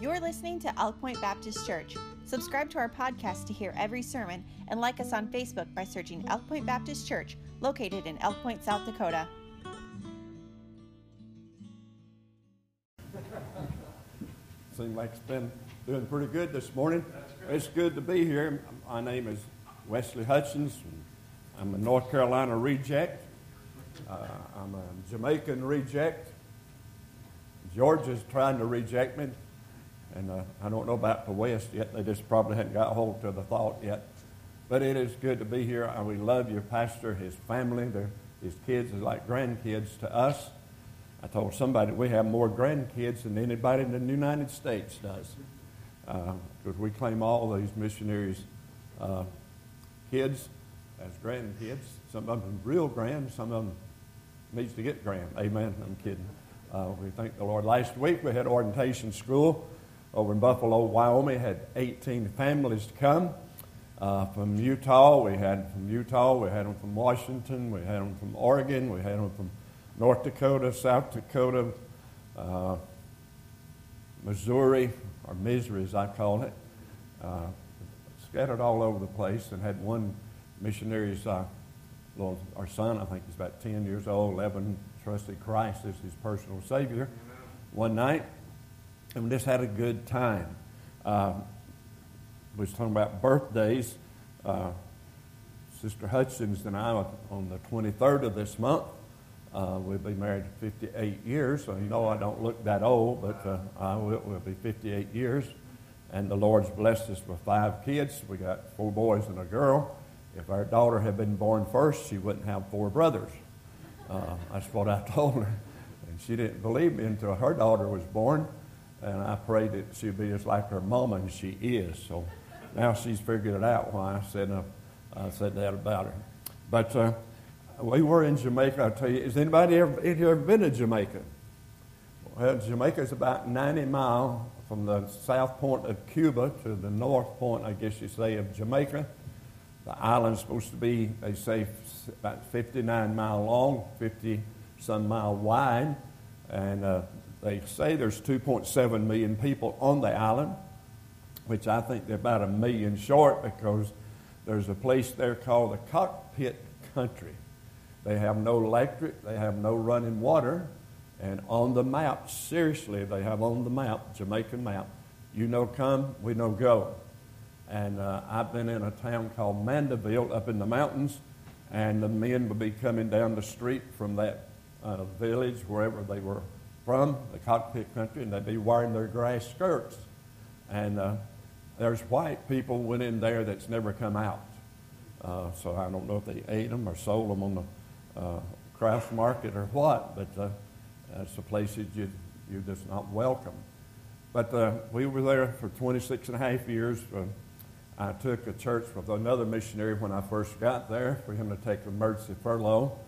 You're listening to Elk Point Baptist Church. Subscribe to our podcast to hear every sermon and like us on Facebook by searching Elk Point Baptist Church, located in Elk Point, South Dakota. Seems like it's been doing pretty good this morning. It's good to be here. My name is Wesley Hutchins. I'm a North Carolina reject. Uh, I'm a Jamaican reject. Georgia's trying to reject me, and uh, I don't know about the West yet. They just probably hadn't got a hold to the thought yet. But it is good to be here. We love your pastor, his family, their, his kids are like grandkids to us. I told somebody we have more grandkids than anybody in the United States does. Because uh, we claim all these missionaries' uh, kids as grandkids. Some of them real grand, some of them needs to get grand. Amen. I'm kidding. Uh, we thank the Lord. Last week we had orientation school over in Buffalo, Wyoming. Had 18 families to come uh, from Utah. We had from Utah. We had them from Washington. We had them from Oregon. We had them from North Dakota, South Dakota, uh, Missouri, or Missouri as I call it. Uh, scattered all over the place and had one missionary's uh, little, our son, I think he's about 10 years old, 11, trusted Christ as his personal Savior one night, and we just had a good time. Uh, we was talking about birthdays. Uh, Sister Hutchins and I, on the 23rd of this month, uh, we'll be married 58 years. So you know I don't look that old, but uh, I will we'll be 58 years. And the Lord's blessed us with five kids. We got four boys and a girl. If our daughter had been born first, she wouldn't have four brothers. Uh, that's what I told her. And she didn't believe me until her daughter was born. And I prayed that she'd be just like her mama, and she is. So now she's figured it out why I said, uh, I said that about her. But uh, we were in Jamaica. I'll tell you, has anybody ever, ever been to Jamaica? Well, Jamaica is about 90 miles from the south point of Cuba to the north point, I guess you say, of Jamaica. The island's supposed to be, they say, about 59 mile long, 50 some mile wide, and uh, they say there's 2.7 million people on the island, which I think they're about a million short because there's a place there called the Cockpit Country. They have no electric, they have no running water, and on the map, seriously, they have on the map, Jamaican map, you know come, we know go. And uh, I've been in a town called Mandeville up in the mountains, and the men would be coming down the street from that uh, village, wherever they were from, the cockpit country, and they'd be wearing their grass skirts. And uh, there's white people went in there that's never come out. Uh, so I don't know if they ate them or sold them on the uh, craft market or what, but uh, that's a place that you, you're just not welcome. But uh, we were there for 26 and a half years. I took a church with another missionary when I first got there for him to take emergency furlough.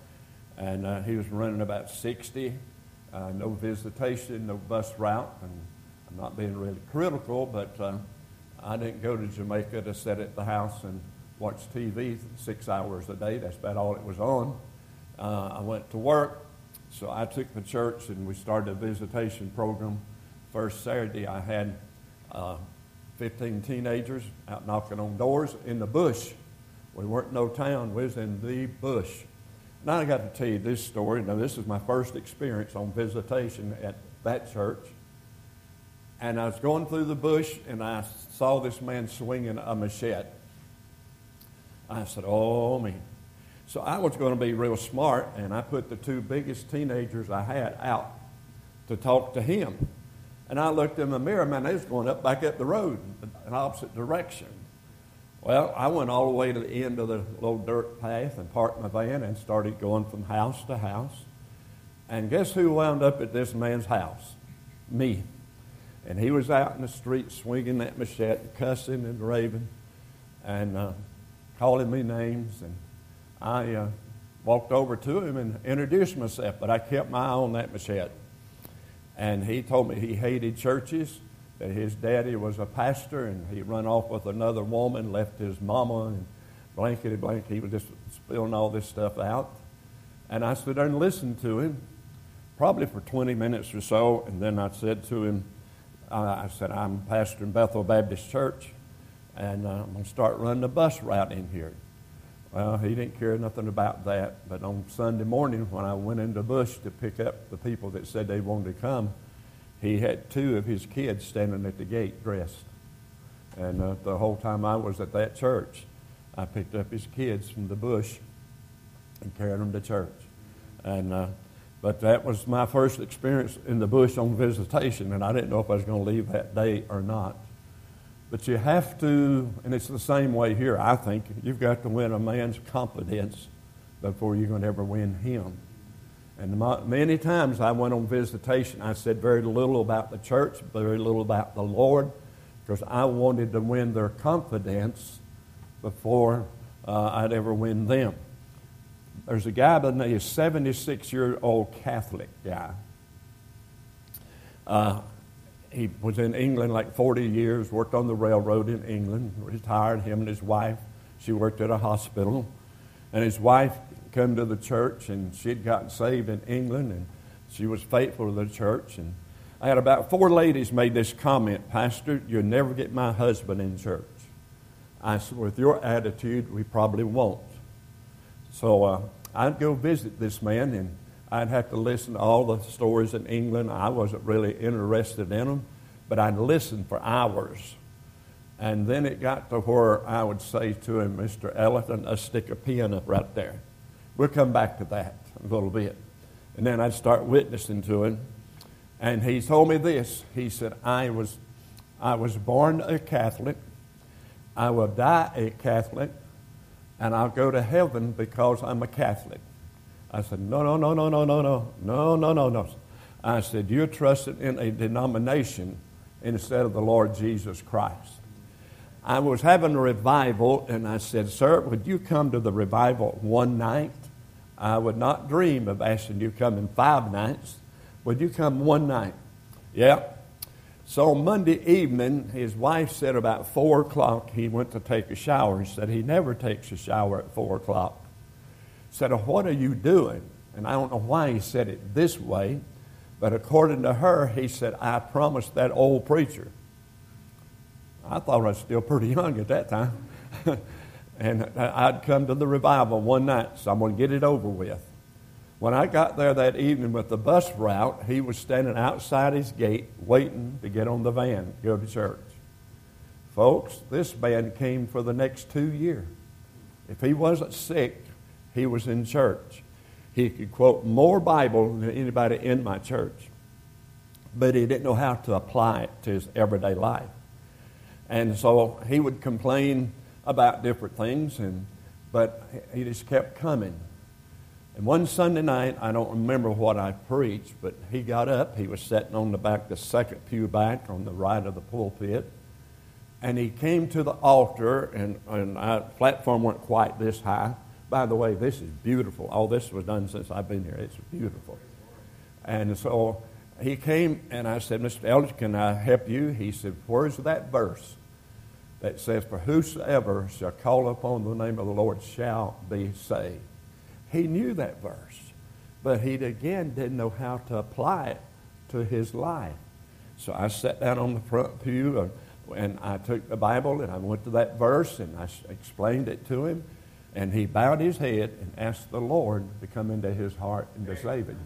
And uh, he was running about 60, uh, no visitation, no bus route. And I'm not being really critical, but uh, I didn't go to Jamaica to sit at the house and watch TV six hours a day. That's about all it was on. Uh, I went to work, so I took the church and we started a visitation program. First Saturday, I had uh, 15 teenagers out knocking on doors in the bush. We weren't no town, we was in the bush. Now I got to tell you this story. Now this is my first experience on visitation at that church. And I was going through the bush and I saw this man swinging a machete. I said, oh man. So I was going to be real smart and I put the two biggest teenagers I had out to talk to him. And I looked in the mirror, man, they was going up back up the road in opposite direction. Well, I went all the way to the end of the little dirt path and parked my van and started going from house to house. And guess who wound up at this man's house? Me. And he was out in the street swinging that machete, cussing and raving, and uh, calling me names. And I uh, walked over to him and introduced myself, but I kept my eye on that machete. And he told me he hated churches, that his daddy was a pastor, and he run off with another woman, left his mama, and blankety blank. He was just spilling all this stuff out. And I stood there and listened to him, probably for 20 minutes or so, and then I said to him, I said, I'm pastor in Bethel Baptist Church, and uh, I'm going to start running a bus route in here. Well, he didn't care nothing about that. But on Sunday morning, when I went into bush to pick up the people that said they wanted to come, he had two of his kids standing at the gate dressed. And uh, the whole time I was at that church, I picked up his kids from the bush and carried them to church. And uh, but that was my first experience in the bush on visitation, and I didn't know if I was going to leave that day or not. But you have to, and it's the same way here, I think, you've got to win a man's confidence before you're going to ever win him. And many times I went on visitation, I said very little about the church, very little about the Lord, because I wanted to win their confidence before uh, I'd ever win them. There's a guy by the name, a 76 year old Catholic guy. Uh, he was in England like 40 years, worked on the railroad in England, retired, him and his wife. She worked at a hospital. And his wife came to the church, and she'd gotten saved in England, and she was faithful to the church. And I had about four ladies made this comment, Pastor, you'll never get my husband in church. I said, with your attitude, we probably won't. So uh, I'd go visit this man, and I'd have to listen to all the stories in England. I wasn't really interested in them, but I'd listen for hours. And then it got to where I would say to him, Mr. Ellington, let's stick a pin up right there. We'll come back to that a little bit. And then I'd start witnessing to him. And he told me this. He said, I was, I was born a Catholic. I will die a Catholic and I'll go to heaven because I'm a Catholic. I said, No, no, no, no, no, no, no, no, no, no, no. I said, You're trusting in a denomination instead of the Lord Jesus Christ. I was having a revival, and I said, Sir, would you come to the revival one night? I would not dream of asking you to come in five nights. Would you come one night? Yeah, so Monday evening, his wife said about 4 o'clock he went to take a shower. He said he never takes a shower at 4 o'clock. Said, What are you doing? And I don't know why he said it this way, but according to her, he said, I promised that old preacher. I thought I was still pretty young at that time. and I'd come to the revival one night, so I'm going to get it over with. When I got there that evening with the bus route, he was standing outside his gate waiting to get on the van to go to church. Folks, this man came for the next two years. If he wasn't sick, he was in church. He could quote more Bible than anybody in my church, but he didn't know how to apply it to his everyday life. And so he would complain about different things, and, but he just kept coming. And one Sunday night, I don't remember what I preached, but he got up. He was sitting on the back, the second pew back on the right of the pulpit. And he came to the altar, and, and our platform weren't quite this high. By the way, this is beautiful. All this was done since I've been here. It's beautiful. And so he came, and I said, Mr. Eldridge, can I help you? He said, Where's that verse that says, For whosoever shall call upon the name of the Lord shall be saved? He knew that verse, but he again didn't know how to apply it to his life. So I sat down on the front pew uh, and I took the Bible and I went to that verse and I explained it to him. And he bowed his head and asked the Lord to come into his heart and to save him.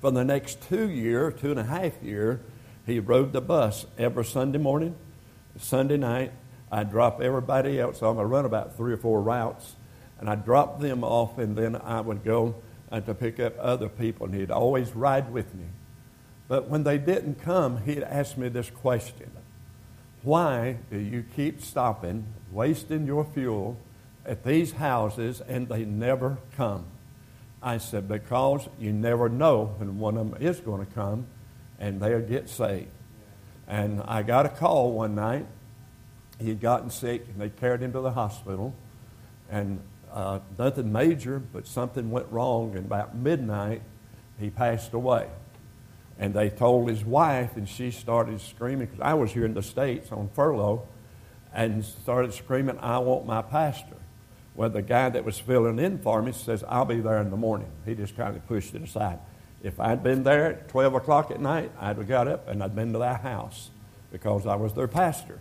For the next two year, two and a half year, he rode the bus every Sunday morning, Sunday night. I'd drop everybody else. I'm going to run about three or four routes and I'd drop them off, and then I would go uh, to pick up other people, and he'd always ride with me. But when they didn't come, he'd ask me this question Why do you keep stopping, wasting your fuel at these houses, and they never come? I said, Because you never know when one of them is going to come, and they'll get saved. And I got a call one night. He'd gotten sick, and they carried him to the hospital. And uh, nothing major, but something went wrong, and about midnight, he passed away. And they told his wife, and she started screaming, because I was here in the States on furlough, and started screaming, I want my pastor. Well, the guy that was filling in for me says, I'll be there in the morning. He just kind of pushed it aside. If I'd been there at 12 o'clock at night, I'd have got up and I'd been to that house because I was their pastor.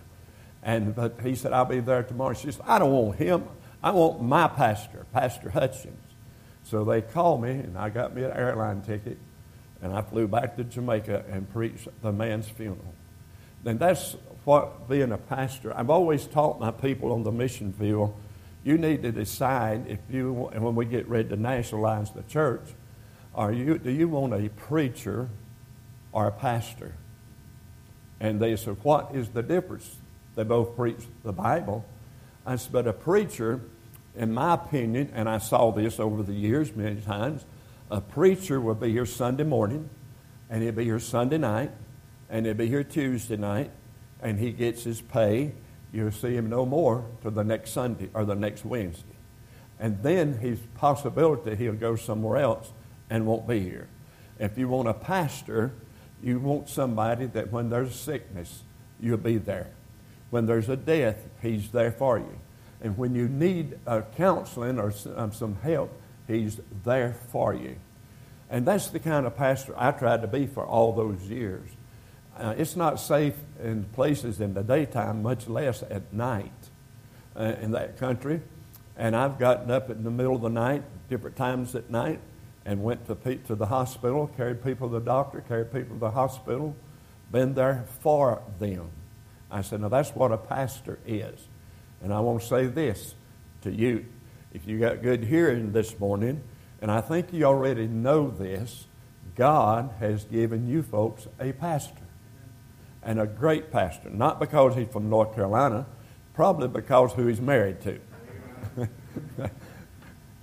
And but he said, I'll be there tomorrow. She said, I don't want him. I want my pastor, Pastor Hutchins. So they called me, and I got me an airline ticket, and I flew back to Jamaica and preached the man's funeral. And that's what being a pastor. I've always taught my people on the mission field. You need to decide if you, and when we get ready to nationalize the church, are you, do you want a preacher or a pastor? And they said, What is the difference? They both preach the Bible. I said, But a preacher, in my opinion, and I saw this over the years many times, a preacher will be here Sunday morning, and he'll be here Sunday night, and he'll be here Tuesday night, and he gets his pay. You'll see him no more till the next Sunday or the next Wednesday. And then his possibility he'll go somewhere else and won't be here. If you want a pastor, you want somebody that when there's sickness, you'll be there. When there's a death, he's there for you. And when you need uh, counseling or um, some help, he's there for you. And that's the kind of pastor I tried to be for all those years. Uh, it's not safe in places in the daytime, much less at night uh, in that country. And I've gotten up in the middle of the night, different times at night, and went to, to the hospital, carried people to the doctor, carried people to the hospital, been there for them. I said, now that's what a pastor is. And I want to say this to you. If you got good hearing this morning, and I think you already know this, God has given you folks a pastor. And a great pastor. Not because he's from North Carolina, probably because who he's married to.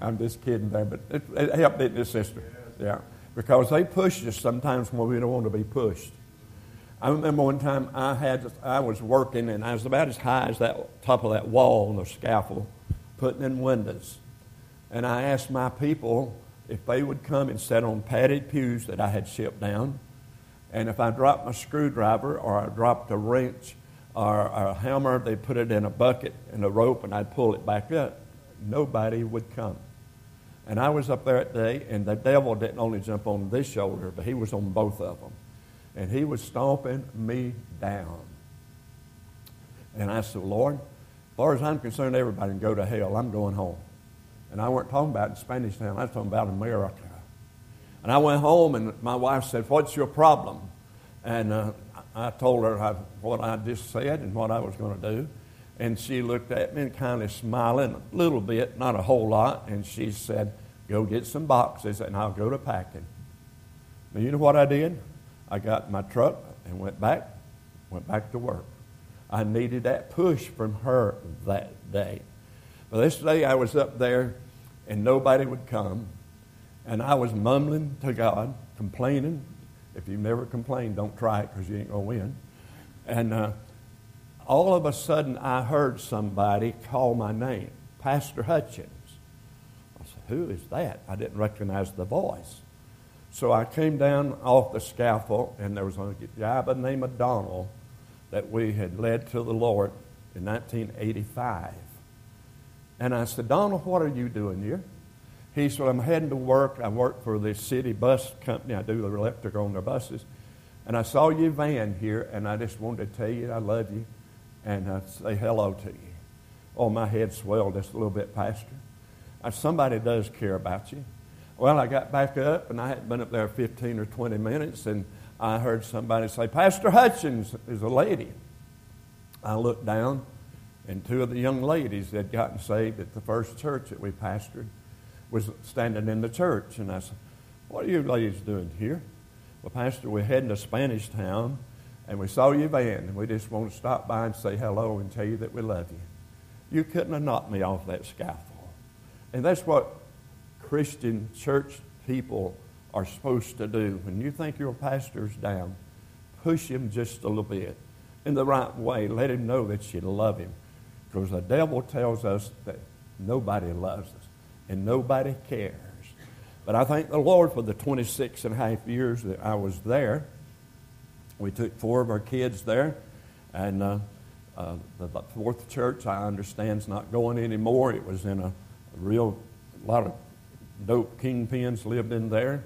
I'm just kidding there, but it, it helped me, this sister. Yeah. Because they push us sometimes when we don't want to be pushed. I remember one time I had I was working and I was about as high as that top of that wall on the scaffold, putting in windows. And I asked my people if they would come and sit on padded pews that I had shipped down. And if I dropped my screwdriver or I dropped a wrench or, or a hammer, they put it in a bucket and a rope and I'd pull it back up. Nobody would come. And I was up there that day, and the devil didn't only jump on this shoulder, but he was on both of them. And he was stomping me down. And I said, Lord, as far as I'm concerned, everybody can go to hell. I'm going home. And I weren't talking about in Spanish town, I was talking about America. And I went home, and my wife said, What's your problem? And uh, I told her I, what I just said and what I was going to do. And she looked at me and kind of smiling a little bit, not a whole lot. And she said, Go get some boxes and I'll go to packing. Now, you know what I did? I got my truck and went back, went back to work. I needed that push from her that day. But this day I was up there and nobody would come. And I was mumbling to God, complaining. If you've never complained, don't try it because you ain't going to win. And uh, all of a sudden I heard somebody call my name, Pastor Hutchins. I said, Who is that? I didn't recognize the voice. So I came down off the scaffold, and there was a guy by the name of Donald that we had led to the Lord in 1985. And I said, Donald, what are you doing here? He said, I'm heading to work. I work for the city bus company. I do the electric on their buses. And I saw your van here, and I just wanted to tell you I love you and uh, say hello to you. Oh, my head swelled just a little bit, Pastor. Uh, somebody does care about you. Well, I got back up, and I hadn't been up there 15 or 20 minutes, and I heard somebody say, Pastor Hutchins is a lady. I looked down, and two of the young ladies that had gotten saved at the first church that we pastored was standing in the church. And I said, What are you ladies doing here? Well, Pastor, we're heading to Spanish Town and we saw your van, and we just want to stop by and say hello and tell you that we love you. You couldn't have knocked me off that scaffold. And that's what Christian church people are supposed to do. When you think your pastor's down, push him just a little bit in the right way. Let him know that you love him. Because the devil tells us that nobody loves us and nobody cares. But I thank the Lord for the 26 and a half years that I was there we took four of our kids there, and uh, uh, the fourth church, I understand, is not going anymore. It was in a, real a lot of dope kingpins lived in there.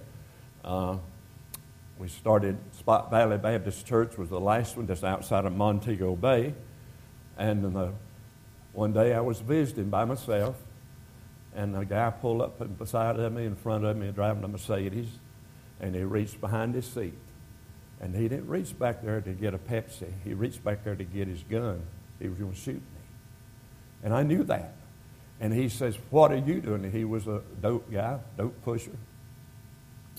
Uh, we started Spot Valley Baptist Church was the last one just outside of Montego Bay. And the, one day I was visiting by myself, and a guy pulled up beside of me, in front of me, driving a Mercedes, and he reached behind his seat. And he didn't reach back there to get a Pepsi. He reached back there to get his gun. He was going to shoot me. And I knew that. And he says, What are you doing? And he was a dope guy, dope pusher.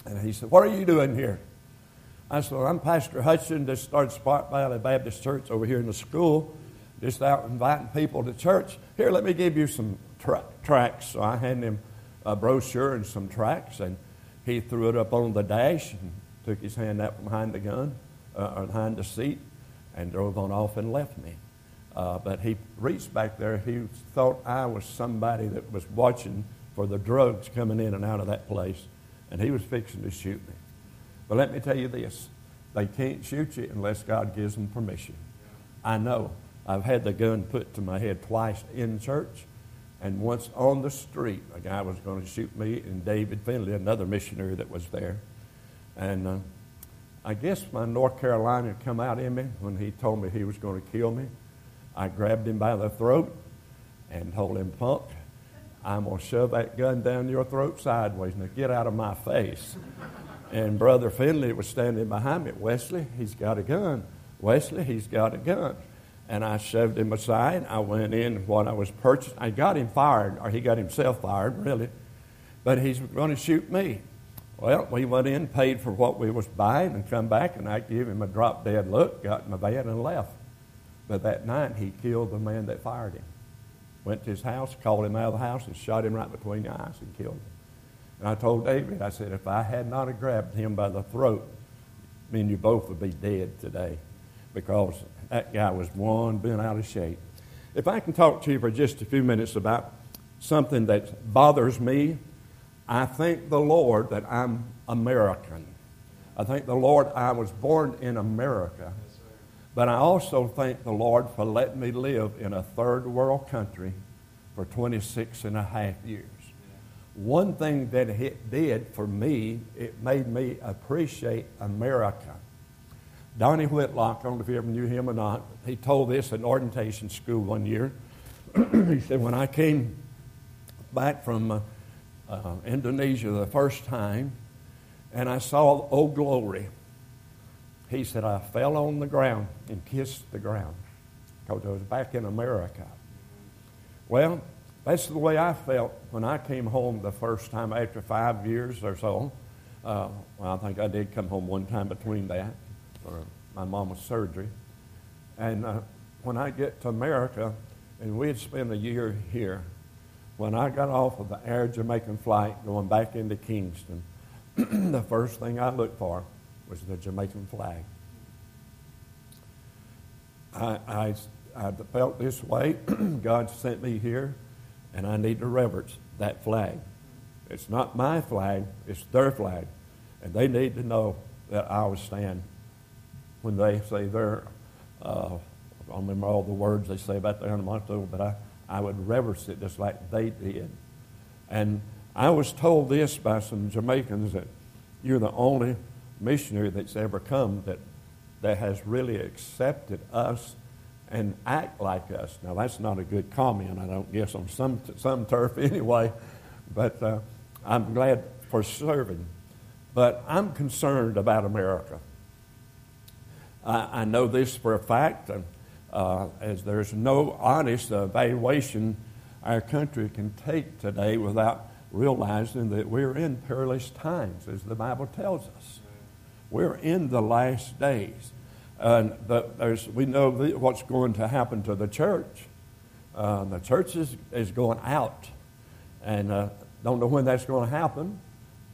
And he said, What are you doing here? I said, well, I'm Pastor Hudson, just started Spot Valley Baptist Church over here in the school, just out inviting people to church. Here, let me give you some tra-. So I handed him a brochure and some tracts, and he threw it up on the dash and took his hand out from behind the gun, uh, behind the seat, and drove on off and left me. Uh, but he reached back there. He thought I was somebody that was watching for the drugs coming in and out of that place, and he was fixing to shoot me. But let me tell you this they can't shoot you unless God gives them permission. I know. I've had the gun put to my head twice in church, and once on the street. A guy was going to shoot me, and David Finley, another missionary that was there. And uh, I guess my North Carolina had come out in me when he told me he was going to kill me. I grabbed him by the throat and told him, Punk, I'm going to shove that gun down your throat sideways. Now get out of my face. And Brother Finley was standing behind me. Wesley, he's got a gun. Wesley, he's got a gun. And I shoved him aside. I went in what I was purchasing. I got him fired, or he got himself fired, really. But he's going to shoot me. Well, we went in, paid for what we was buying, and come back, and I gave him a drop dead look, got in my bed, and left. But that night, he killed the man that fired him. Went to his house, called him out of the house, and shot him right between the eyes and killed him. And I told David, I said, if I had not grabbed him by the throat, me and you both would be dead today because that guy was one bent out of shape. If I can talk to you for just a few minutes about something that bothers me, I thank the Lord that I'm American. I thank the Lord I was born in America. But I also thank the Lord for letting me live in a third world country for 26 and a half years. One thing that it did for me, it made me appreciate America. Donnie Whitlock, I don't know if you ever knew him or not, he told this at orientation school one year. he said, When I came back from uh, uh, Indonesia the first time and I saw Old Glory, he said, I fell on the ground and kissed the ground because I was back in America. Well, that's the way I felt when I came home the first time after five years or so. Uh, well, I think I did come home one time between that for my mama's surgery. And uh, when I get to America, and we had spent a year here, when I got off of the Air Jamaican flight going back into Kingston, the first thing I looked for was the Jamaican flag. I, I, I felt this way. God sent me here and I need to reverence that flag. It's not my flag, it's their flag. And they need to know that I will stand when they say their, uh, I don't remember all the words they say about the onomatopeic, but I, I would reverence it just like they did. And I was told this by some Jamaicans that you're the only missionary that's ever come that, that has really accepted us and act like us. Now, that's not a good comment, I don't guess, on some, some turf anyway, but uh, I'm glad for serving. But I'm concerned about America. I, I know this for a fact, uh, as there's no honest evaluation our country can take today without realizing that we're in perilous times, as the Bible tells us. We're in the last days. And we know what's going to happen to the church. Uh, the church is, is going out. And uh, don't know when that's going to happen,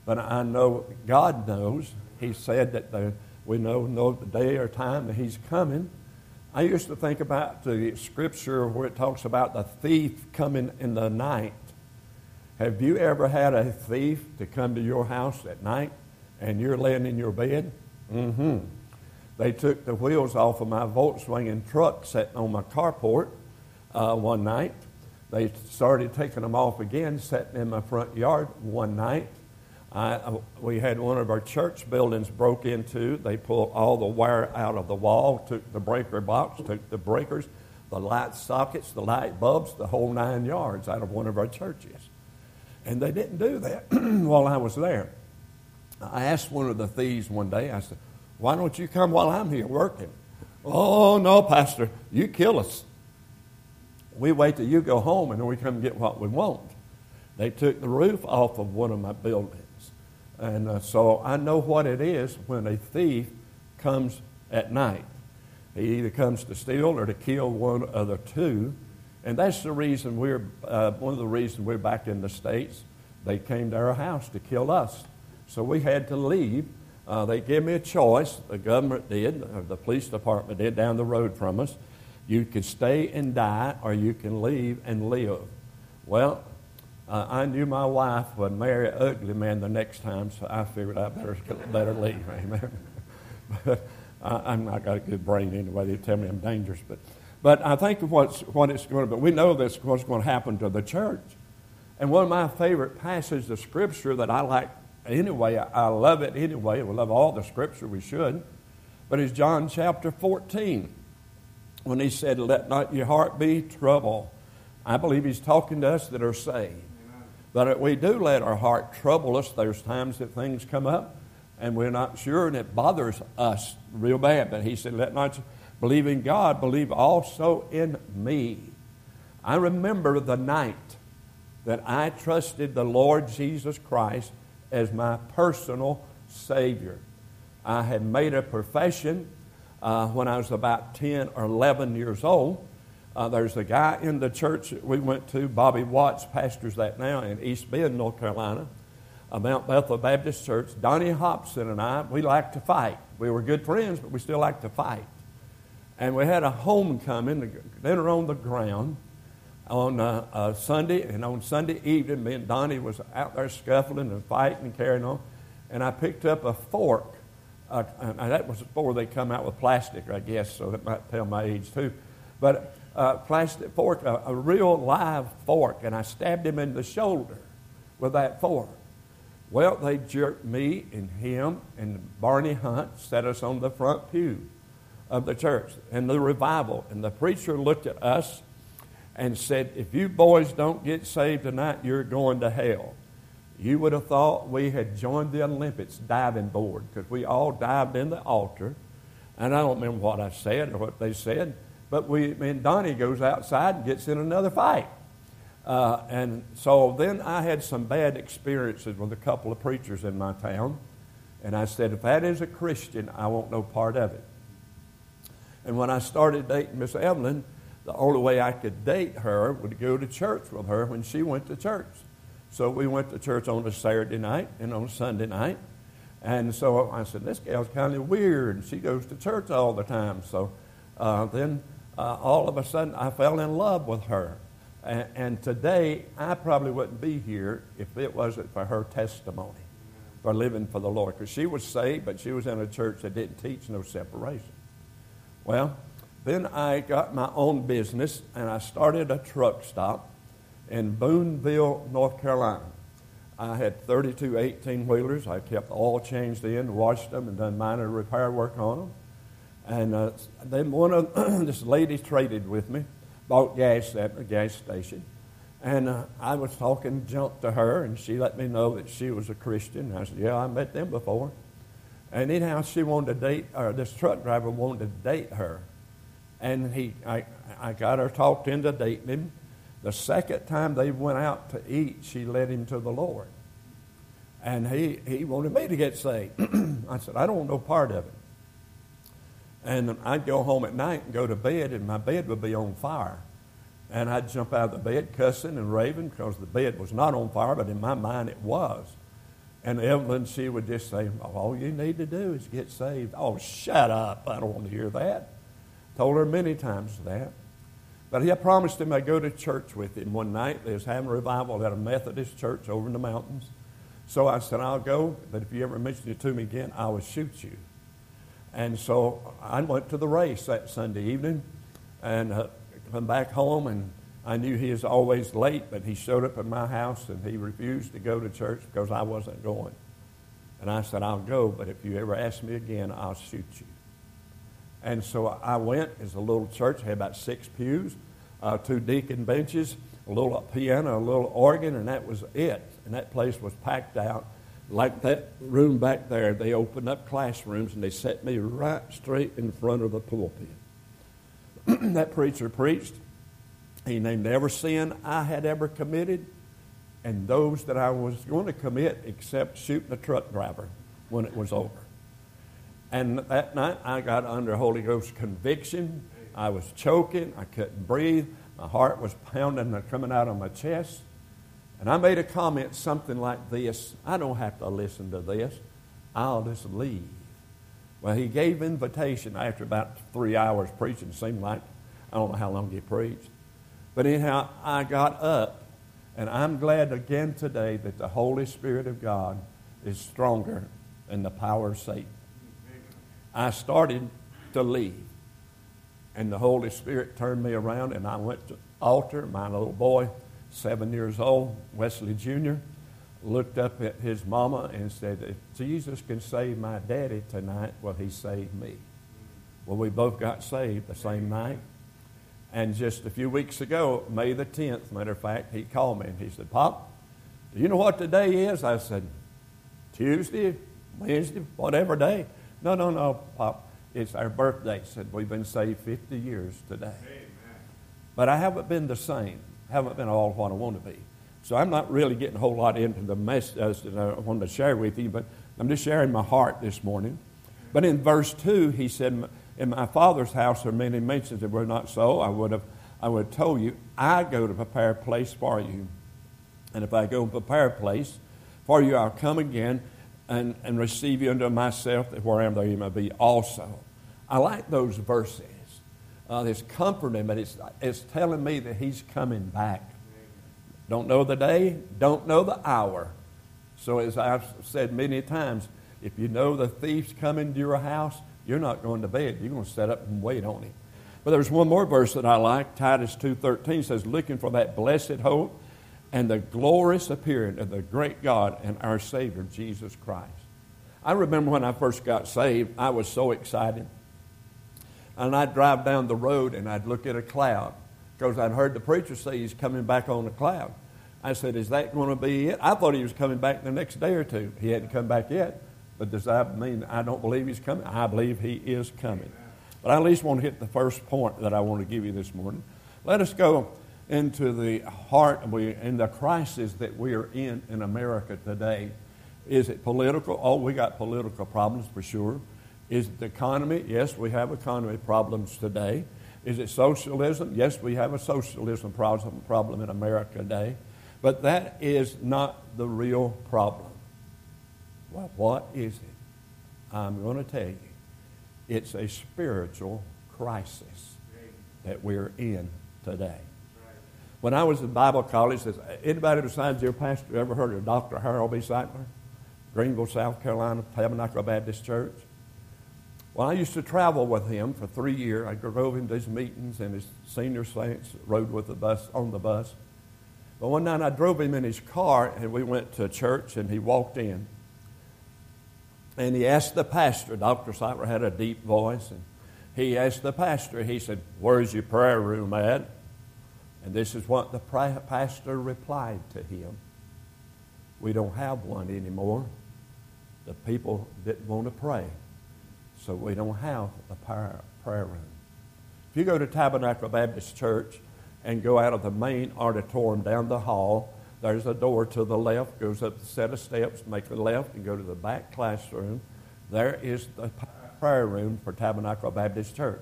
but I know God knows. He said that the, we know, the day or time that He's coming. I used to think about the scripture where it talks about the thief coming in the night. Have you ever had a thief to come to your house at night and you're laying in your bed? Mm hmm. They took the wheels off of my Volkswagen truck sitting on my carport uh, one night. They started taking them off again, sitting in my front yard one night. I, uh, we had one of our church buildings broke into. They pulled all the wire out of the wall, took the breaker box, took the breakers, the light sockets, the light bulbs, the whole nine yards out of one of our churches. And they didn't do that while I was there. I asked one of the thieves one day, I said, Why don't you come while I'm here working? Oh, no, Pastor, you kill us. We wait till you go home and then we come get what we want. They took the roof off of one of my buildings. And uh, so I know what it is when a thief comes at night. He either comes to steal or to kill one of the two. And that's the reason we're, uh, one of the reasons we're back in the States. They came to our house to kill us. So we had to leave. Uh, they gave me a choice. The government did, or the police department did, down the road from us. You can stay and die, or you can leave and live. Well, uh, I knew my wife would marry an ugly man the next time, so I figured I better better leave. Amen. but I, am not got a good brain anyway. They tell me I'm dangerous, but but I think what's what it's going to. But we know that's what's going to happen to the church. And one of my favorite passages of scripture that I like anyway, I love it anyway. We love all the scripture. We should, but is John chapter 14 when he said, "Let not your heart be troubled." I believe he's talking to us that are saved. But we do let our heart trouble us. There's times that things come up and we're not sure and it bothers us real bad. But he said, Let not believe in God, believe also in me. I remember the night that I trusted the Lord Jesus Christ as my personal Savior. I had made a profession uh, when I was about 10 or 11 years old uh, there's a guy in the church that we went to, Bobby Watts, pastors that now in East Bend, North Carolina, uh, Mount Bethel Baptist Church. Donnie Hobson and I, we like to fight. We were good friends, but we still like to fight. And we had a homecoming, dinner on the ground on uh, Sunday, and on Sunday evening, me and Donnie was out there scuffling and fighting and carrying on. And I picked up a fork. Uh, that was before they come out with plastic, I guess, so that might tell my age too. But uh, plastic fork, a, a real live fork, and I stabbed him in the shoulder with that fork. Well, they jerked me and him and Barney Hunt, set us on the front pew of the church and the revival. And the preacher looked at us and said, If you boys don't get saved tonight, you're going to hell. You would have thought we had joined the Olympics diving board because we all dived in the altar. And I don't remember what I said or what they said, but we, and Donnie goes outside and gets in another fight. Uh, and so then I had some bad experiences with a couple of preachers in my town. And I said, if that is a Christian, I want no part of it. And when I started dating Miss Evelyn, the only way I could date her would go to church with her when she went to church. So we went to church on a Saturday night and on Sunday night. And so I said, this gal's kind of weird. And She goes to church all the time. So uh, then uh, all of a sudden I fell in love with her. And, and, today, I probably wouldn't be here if it wasn't for her testimony for living for the Lord. Because she was saved, but she was in a church that didn't teach no separation. Well, then I got my own business and I started a truck stop in Boonville, North Carolina. I had 32 18 wheelers. I kept all changed in, washed them, and done minor repair work on them. And uh, then one of this lady traded with me, bought gas at a gas station. And uh, I was talking junk to her, and she let me know that she was a Christian. I said, Yeah, I met them before. And anyhow, she wanted to date, or this truck driver wanted to date her. And he, I, I got her talked into dating him. The second time they went out to eat, she led him to the Lord. And he, he wanted me to get saved. I said, I don't no part of it. And I'd go home at night and go to bed, and my bed would be on fire. And I'd jump out of the bed cussing and raving because the bed was not on fire, but in my mind it was. And Evelyn, she would just say, All you need to do is get saved. Oh, shut up. I don't want to hear that. Told her many times that. But he promised him I'd go to church with him one night. They was having a revival at a Methodist church over in the mountains. So I said, I'll go, but if you ever mention it to me again, I will shoot you. And so I went to the race that Sunday evening and uh, come back home, and I knew he was always late, but he showed up at my house and he refused to go to church because I wasn't going. And I said, I'll go, but if you ever ask me again, I'll shoot you. And so I went. It's a little church, had about six pews, uh, two deacon benches, a little piano, a little organ, and that was it. And that place was packed out. Like that room back there, they opened up classrooms and they set me right straight in front of the pulpit. that preacher preached. He named every sin I had ever committed and those that I was going to commit except shooting a truck driver when it was over. And that night I got under Holy Ghost conviction. I was choking. I couldn't breathe. My heart was pounding and coming out of my chest. And I made a comment something like this I don't have to listen to this. I'll just leave. Well, he gave invitation after about three hours preaching. Seemed like, I don't know how long he preached. But anyhow, I got up, and I'm glad again today that the Holy Spirit of God is stronger than the power of Satan. I started to leave, and the Holy Spirit turned me around, and I went to altar. My little boy, seven years old, Wesley Jr., looked up at his mama and said, If Jesus can save my daddy tonight, will he save me? Well, we both got saved the same night. And just a few weeks ago, May the 10th, matter of fact, he called me and he said, Pop, do you know what today is? I said, Tuesday, Wednesday, whatever day. No, no, no, Pop. It's our birthday. He said, We've been saved 50 years today. Amen. But I haven't been the same. Haven't been all what I want to be. So I'm not really getting a whole lot into the message that I wanted to share with you, but I'm just sharing my heart this morning. But in verse 2, he said, In my Father's house are many mansions that were not so. I would have, I would have told you, I go to prepare a place for you. And if I go and prepare a place for you, I'll come again and, and receive you unto myself, that wherever you may be also. I like those verses. Uh, it's comforting, but it's, it's telling me that he's coming back. Don't know the day, don't know the hour. So, as I've said many times, if you know the thief's coming to your house, you're not going to bed. You're going to set up and wait on him. But there's one more verse that I like. Titus 2.13 says, looking for that blessed hope and the glorious appearing of the great God and our Savior, Jesus Christ. I remember when I first got saved, I was so excited. And I'd drive down the road and I'd look at a cloud because I'd heard the preacher say he's coming back on a cloud. I said, Is that going to be it? I thought he was coming back the next day or two. He hadn't come back yet. But does that mean I don't believe he's coming? I believe he is coming. But I at least want to hit the first point that I want to give you this morning. Let us go into the heart and the crisis that we are in in America today. Is it political? Oh, we got political problems for sure. Is it the economy? Yes, we have economy problems today. Is it socialism? Yes, we have a socialism problem, problem in America today. But that is not the real problem. Well, what is it? I'm going to tell you. It's a spiritual crisis that we're in today. When I was in Bible college, anybody besides your pastor ever heard of Dr. Harold B. Sightler? Greenville, South Carolina, Tabernacle Baptist Church. Well, I used to travel with him for three years. I drove him to his meetings, and his senior saints rode with the bus on the bus. But one night I drove him in his car, and we went to church, and he walked in. And he asked the pastor, Dr. Sightler had a deep voice, and he asked the pastor, he said, Where's your prayer room at? And this is what the pastor replied to him We don't have one anymore. The people didn't want to pray. So we don't have a prayer, prayer room. If you go to Tabernacle Baptist Church and go out of the main auditorium down the hall, there's a door to the left, goes up a set of steps, make a left, and go to the back classroom. There is the prayer room for Tabernacle Baptist Church.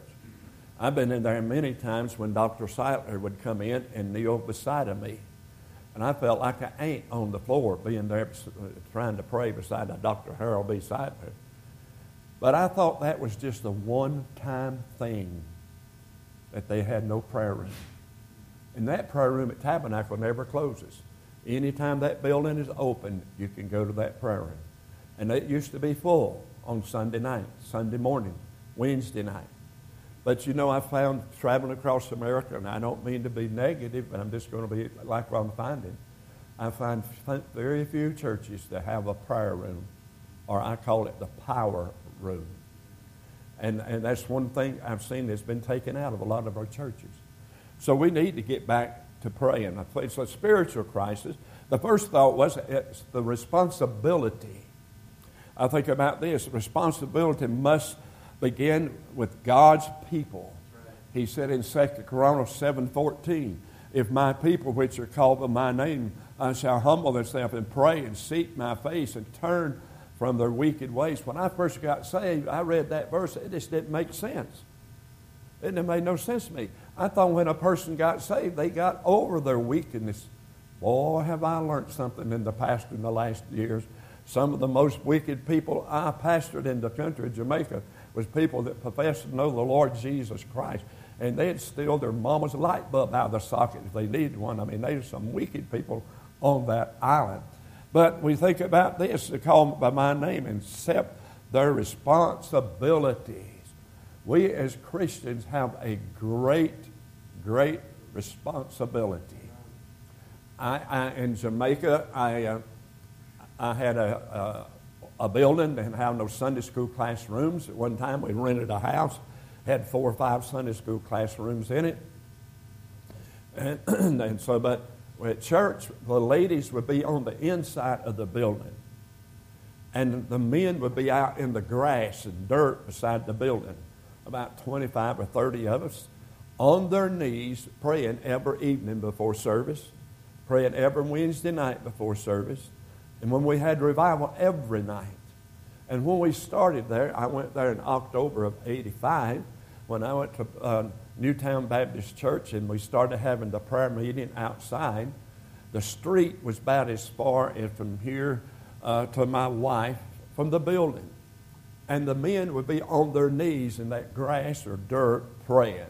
I've been in there many times when Dr. Sightler would come in and kneel beside of me. And I felt like an ant on the floor being there uh, trying to pray beside Dr. Harold B. Sightler. But I thought that was just a one time thing that they had no prayer room. And that prayer room at Tabernacle never closes. Anytime that building is open, you can go to that prayer room. And it used to be full on Sunday night, Sunday morning, Wednesday night. But you know, I found traveling across America, and I don't mean to be negative, but I'm just going to be like what I'm finding. I find very few churches that have a prayer room or I call it the power room. And, and that's one thing I've seen that's been taken out of a lot of our churches. So we need to get back to praying. It's a spiritual crisis. The first thought was it's the responsibility. I think about this responsibility must begin with God's people. He said in 2 Chronicles 7:14, if my people which are called by my name uh, shall humble themselves and pray and seek my face and turn from their wicked ways. When I first got saved, I read that verse, it just didn't make sense. It didn't make no sense to me. I thought when a person got saved, they got over their wickedness. Boy, have I learned something in the past in the last years. Some of the most wicked people I pastored in the country of Jamaica was people that professed to know the Lord Jesus Christ. And they'd steal their mama's light bulb out of the socket if they needed one. I mean, they were some wicked people on that island. But we think about this, they call them by my name and accept their responsibilities. We as Christians have a great, great responsibility. I, I in Jamaica, I, uh, I had a, a, a building and have no Sunday school classrooms. At one time, we rented a house, had four or five Sunday school classrooms in it. And, and so, but at church, the ladies would be on the inside of the building, and the men would be out in the grass and dirt beside the building. About 25 or 30 of us on their knees praying every evening before service, praying every Wednesday night before service, and when we had revival every night. And when we started there, I went there in October of 85 when I went to uh, Newtown Baptist Church and we started having the prayer meeting outside. The street was about as far as from here uh, to my wife from the building. And the men would be on their knees in that grass or dirt praying.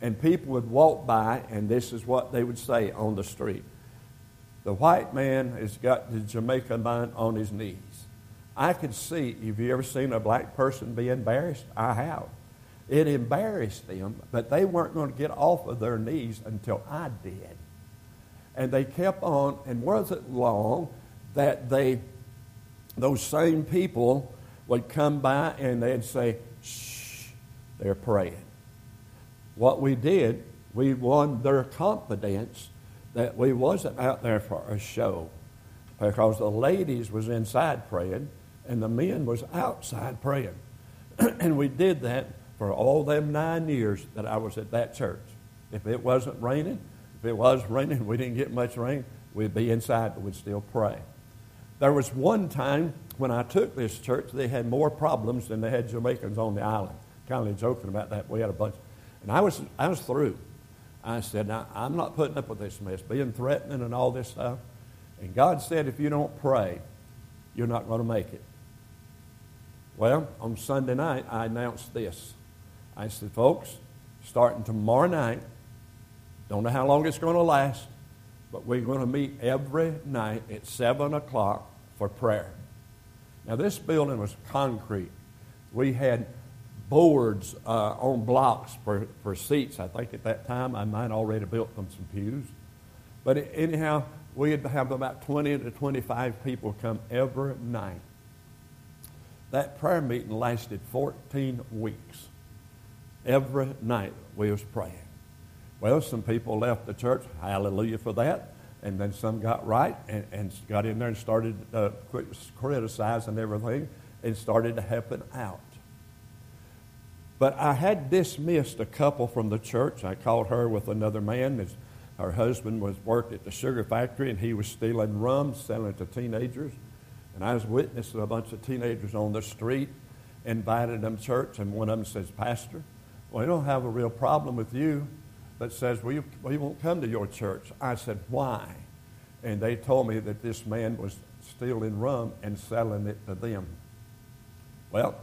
And people would walk by, and this is what they would say on the street The white man has got the Jamaican man on his knees. I could see, have you ever seen a black person be embarrassed? I have. It embarrassed them, but they weren't going to get off of their knees until I did. And they kept on, and wasn't long that they, those same people would come by and they'd say, shh, they're praying. What we did, we won their confidence that we wasn't out there for a show because the ladies was inside praying and the men was outside praying. and we did that for all them nine years that I was at that church. If it wasn't raining, if it was raining, we didn't get much rain, we'd be inside, but we'd still pray. There was one time when I took this church, they had more problems than they had Jamaicans on the island. Kind of joking about that. We had a bunch. And I was, I was through. I said, I'm not putting up with this mess, being threatening and all this stuff. And God said, if you don't pray, you're not going to make it. Well, on Sunday night, I announced this. I said, folks, starting tomorrow night, don't know how long it's going to last, but we're going to meet every night at 7 o'clock for prayer. Now, this building was concrete. We had boards uh, on blocks for, for seats. I think at that time I might already built them some pews. But anyhow, we'd have about 20 to 25 people come every night. That prayer meeting lasted 14 weeks. Every night we was praying. Well, some people left the church. Hallelujah for that. And then some got right and, and got in there and started uh, criticizing everything and started to helping out. But I had dismissed a couple from the church. I called her with another man. His, her husband was worked at the sugar factory and he was stealing rum, selling it to teenagers. And I was witnessing a bunch of teenagers on the street, invited them to church, and one of them says, Pastor, we don't have a real problem with you that says, well, you, we won't come to your church. I said, why? And they told me that this man was stealing rum and selling it to them. Well,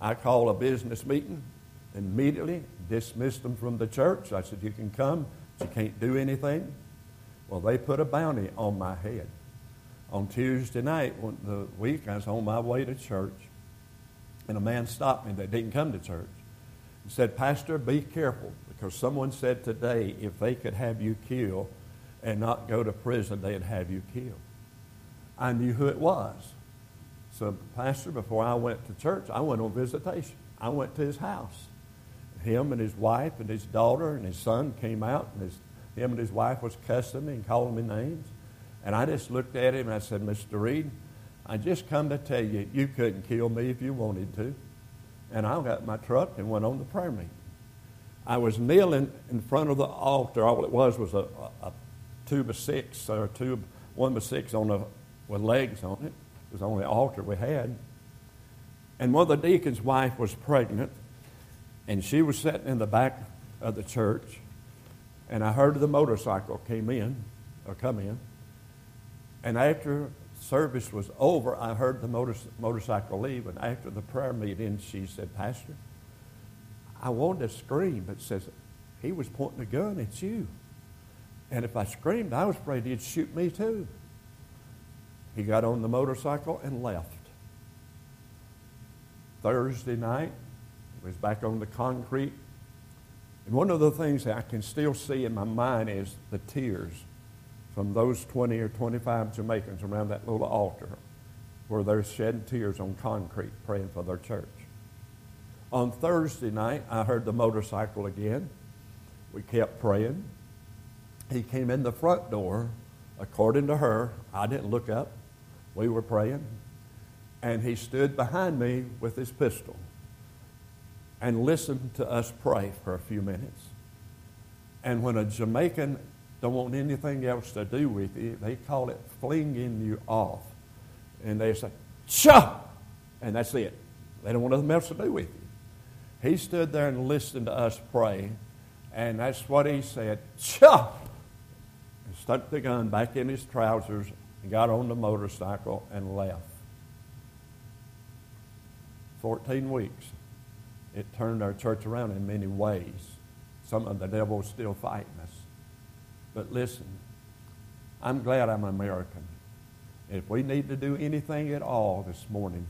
I called a business meeting, immediately dismissed them from the church. I said, you can come, but you can't do anything. Well, they put a bounty on my head. On Tuesday night, the week, I was on my way to church, and a man stopped me that didn't come to church. He said, Pastor, be careful because someone said today if they could have you killed and not go to prison, they'd have you killed. I knew who it was. So, Pastor, before I went to church, I went on visitation. I went to his house. Him and his wife and his daughter and his son came out, and his, him and his wife was cussing me and calling me names. And I just looked at him and I said, Mr. Reed, I just come to tell you, you couldn't kill me if you wanted to. And I got my truck and went on the prayer meeting. I was kneeling in front of the altar. All it was was a, a, a two by six or two, one by six on a, with legs on it. It was the only altar we had. And one of the deacon's wife was pregnant, and she was sitting in the back of the church. And I heard the motorcycle came in, or come in. And after service was over, I heard the motor, motorcycle leave. And after the prayer meeting, she said, Pastor, I wanted to scream, but says he was pointing a gun at you. And if I screamed, I was afraid he'd shoot me too. He got on the motorcycle and left. Thursday night, he was back on the concrete. And one of the things I can still see in my mind is the tears from those 20 or 25 Jamaicans around that little altar where they're shedding tears on concrete praying for their church. On Thursday night, I heard the motorcycle again. We kept praying. He came in the front door. According to her, I didn't look up. We were praying. And he stood behind me with his pistol and listened to us pray for a few minutes. And when a Jamaican don't want anything else to do with you, they call it flinging you off. And they say, Shah! And that's it. They don't want nothing else to do with you. He stood there and listened to us pray, and that's what he said. Shah! And stuck the gun back in his trousers and got on the motorcycle and left. 14 weeks. It turned our church around in many ways. Some of the devil's still fighting us. But listen, I'm glad I'm American. If we need to do anything at all this morning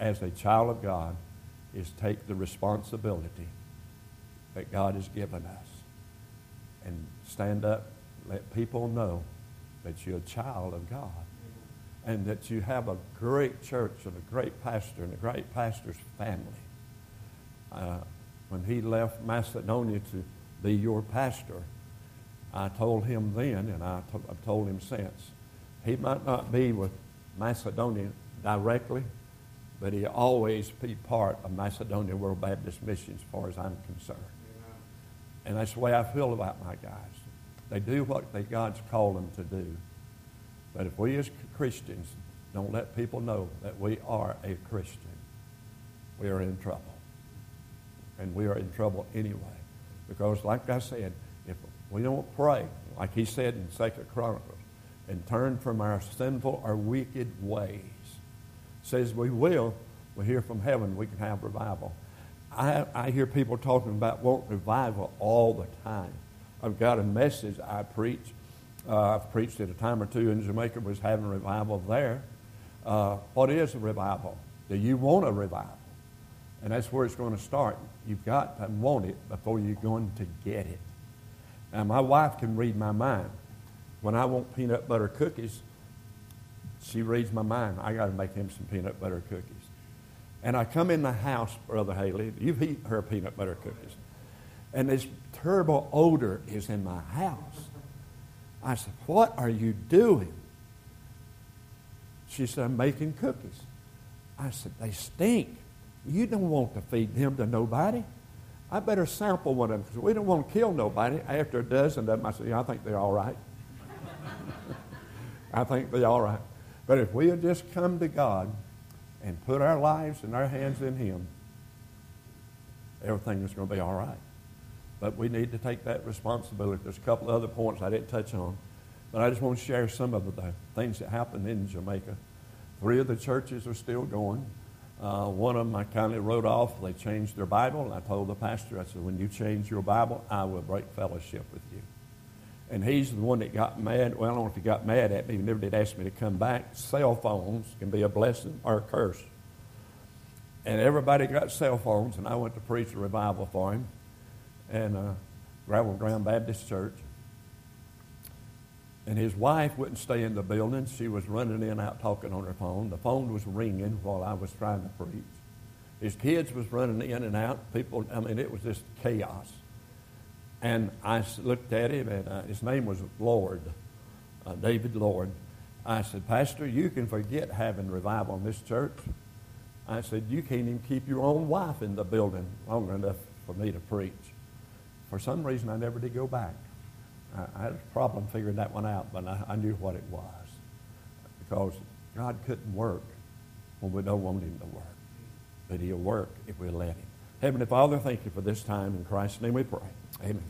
as a child of God, is take the responsibility that God has given us and stand up, let people know that you're a child of God and that you have a great church and a great pastor and a great pastor's family. Uh, when he left Macedonia to be your pastor, I told him then, and I've told him since, he might not be with Macedonia directly, but he always be part of Macedonia World Baptist Mission as far as I'm concerned. And that's the way I feel about my guys. They do what they, God's called them to do. But if we as Christians don't let people know that we are a Christian, we are in trouble. And we are in trouble anyway. Because like I said, we don't pray, like he said in Second Chronicles, and turn from our sinful or wicked ways, says we will, we hear from heaven, we can have revival. I, I hear people talking about want revival all the time. I've got a message I preach. Uh, I've preached at a time or two in Jamaica, was having revival there. Uh, what is a revival? Do you want a revival? And that's where it's going to start. You've got to want it before you're going to get it. Now, my wife can read my mind. When I want peanut butter cookies, she reads my mind. I got to make him some peanut butter cookies. And I come in the house, Brother Haley. You've eaten her peanut butter cookies. And this terrible odor is in my house. I said, What are you doing? She said, I'm making cookies. I said, They stink. You don't want to feed them to nobody. I better sample one of them because we don't want to kill nobody. After a dozen of them, I said, yeah, I think they're all right. I think they're all right. But if we had just come to God and put our lives and our hands in Him, everything is going to be all right. But we need to take that responsibility. There's a couple of other points I didn't touch on, but I just want to share some of the things that happened in Jamaica. Three of the churches are still going. Uh, one of them I kindly wrote off. They changed their Bible, and I told the pastor, I said, when you change your Bible, I will break fellowship with you. And he's the one that got mad. Well, I don't know if he got mad at me. He never did ask me to come back. Cell phones can be a blessing or a curse. And everybody got cell phones, and I went to preach a revival for him. And uh, Gravel Ground Baptist Church. And his wife wouldn't stay in the building. She was running in out talking on her phone. The phone was ringing while I was trying to preach. His kids was running in and out. People, I mean, it was just chaos. And I looked at him, and uh, his name was Lord, uh, David Lord. I said, Pastor, you can forget having revival in this church. I said, you can't even keep your own wife in the building long enough for me to preach. For some reason, I never did go back. I, had a problem figuring that one out, but I, I knew what it was. Because God couldn't work when we don't want him to work. But he'll work if we let him. Heavenly Father, thank you for this time. In Christ's name we pray. Amen.